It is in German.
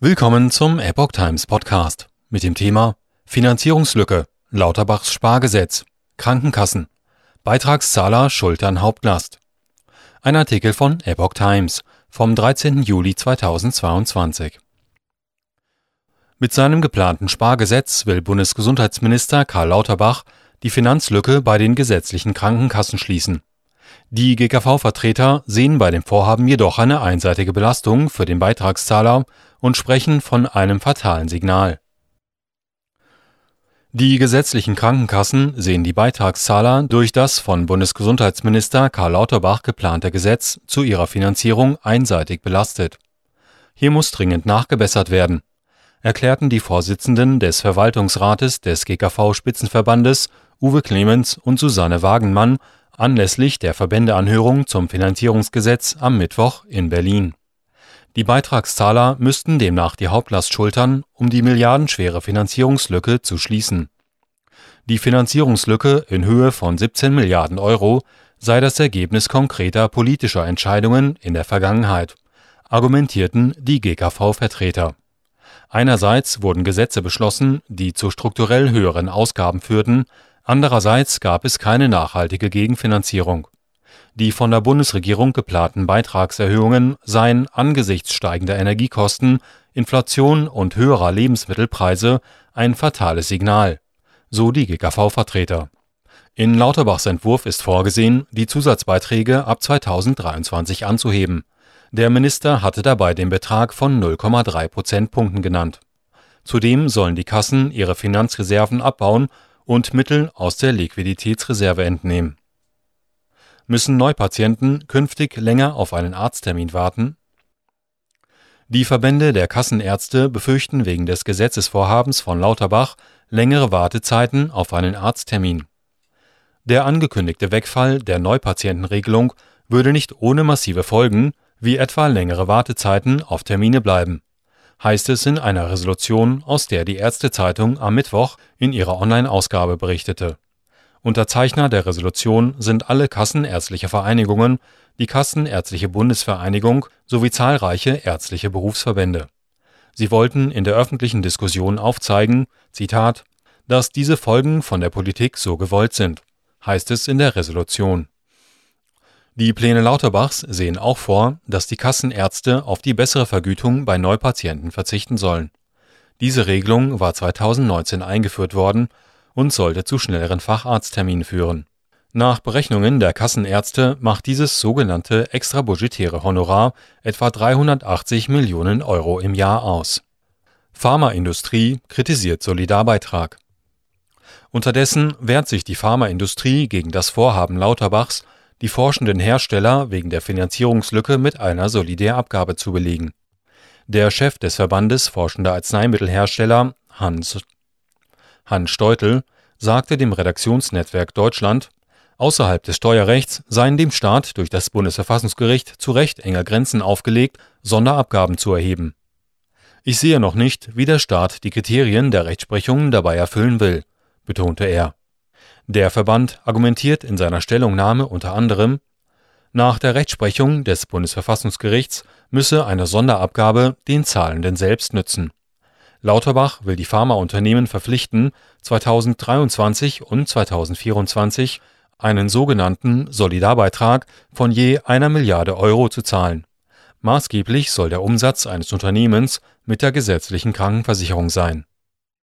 Willkommen zum Epoch Times Podcast mit dem Thema Finanzierungslücke, Lauterbachs Spargesetz, Krankenkassen, Beitragszahler schultern Hauptlast. Ein Artikel von Epoch Times vom 13. Juli 2022. Mit seinem geplanten Spargesetz will Bundesgesundheitsminister Karl Lauterbach die Finanzlücke bei den gesetzlichen Krankenkassen schließen. Die GKV-Vertreter sehen bei dem Vorhaben jedoch eine einseitige Belastung für den Beitragszahler und sprechen von einem fatalen Signal. Die gesetzlichen Krankenkassen sehen die Beitragszahler durch das von Bundesgesundheitsminister Karl Lauterbach geplante Gesetz zu ihrer Finanzierung einseitig belastet. Hier muss dringend nachgebessert werden, erklärten die Vorsitzenden des Verwaltungsrates des GKV-Spitzenverbandes Uwe Clemens und Susanne Wagenmann anlässlich der Verbändeanhörung zum Finanzierungsgesetz am Mittwoch in Berlin. Die Beitragszahler müssten demnach die Hauptlast schultern, um die milliardenschwere Finanzierungslücke zu schließen. Die Finanzierungslücke in Höhe von 17 Milliarden Euro sei das Ergebnis konkreter politischer Entscheidungen in der Vergangenheit, argumentierten die GKV-Vertreter. Einerseits wurden Gesetze beschlossen, die zu strukturell höheren Ausgaben führten, Andererseits gab es keine nachhaltige Gegenfinanzierung. Die von der Bundesregierung geplanten Beitragserhöhungen seien angesichts steigender Energiekosten, Inflation und höherer Lebensmittelpreise ein fatales Signal, so die GKV-Vertreter. In Lauterbachs Entwurf ist vorgesehen, die Zusatzbeiträge ab 2023 anzuheben. Der Minister hatte dabei den Betrag von 0,3 Prozentpunkten genannt. Zudem sollen die Kassen ihre Finanzreserven abbauen und Mittel aus der Liquiditätsreserve entnehmen. Müssen Neupatienten künftig länger auf einen Arzttermin warten? Die Verbände der Kassenärzte befürchten wegen des Gesetzesvorhabens von Lauterbach längere Wartezeiten auf einen Arzttermin. Der angekündigte Wegfall der Neupatientenregelung würde nicht ohne massive Folgen, wie etwa längere Wartezeiten auf Termine bleiben heißt es in einer Resolution, aus der die Ärztezeitung am Mittwoch in ihrer Online-Ausgabe berichtete. Unterzeichner der Resolution sind alle kassenärztliche Vereinigungen, die Kassenärztliche Bundesvereinigung sowie zahlreiche ärztliche Berufsverbände. Sie wollten in der öffentlichen Diskussion aufzeigen, Zitat, dass diese Folgen von der Politik so gewollt sind, heißt es in der Resolution. Die Pläne Lauterbachs sehen auch vor, dass die Kassenärzte auf die bessere Vergütung bei Neupatienten verzichten sollen. Diese Regelung war 2019 eingeführt worden und sollte zu schnelleren Facharztterminen führen. Nach Berechnungen der Kassenärzte macht dieses sogenannte extrabudgetäre Honorar etwa 380 Millionen Euro im Jahr aus. Pharmaindustrie kritisiert Solidarbeitrag. Unterdessen wehrt sich die Pharmaindustrie gegen das Vorhaben Lauterbachs, die forschenden Hersteller wegen der Finanzierungslücke mit einer Solidärabgabe zu belegen. Der Chef des Verbandes forschender Arzneimittelhersteller, Hans, Hans Steutel, sagte dem Redaktionsnetzwerk Deutschland, außerhalb des Steuerrechts seien dem Staat durch das Bundesverfassungsgericht zu Recht enger Grenzen aufgelegt, Sonderabgaben zu erheben. Ich sehe noch nicht, wie der Staat die Kriterien der Rechtsprechung dabei erfüllen will, betonte er. Der Verband argumentiert in seiner Stellungnahme unter anderem, nach der Rechtsprechung des Bundesverfassungsgerichts müsse eine Sonderabgabe den Zahlenden selbst nützen. Lauterbach will die Pharmaunternehmen verpflichten, 2023 und 2024 einen sogenannten Solidarbeitrag von je einer Milliarde Euro zu zahlen. Maßgeblich soll der Umsatz eines Unternehmens mit der gesetzlichen Krankenversicherung sein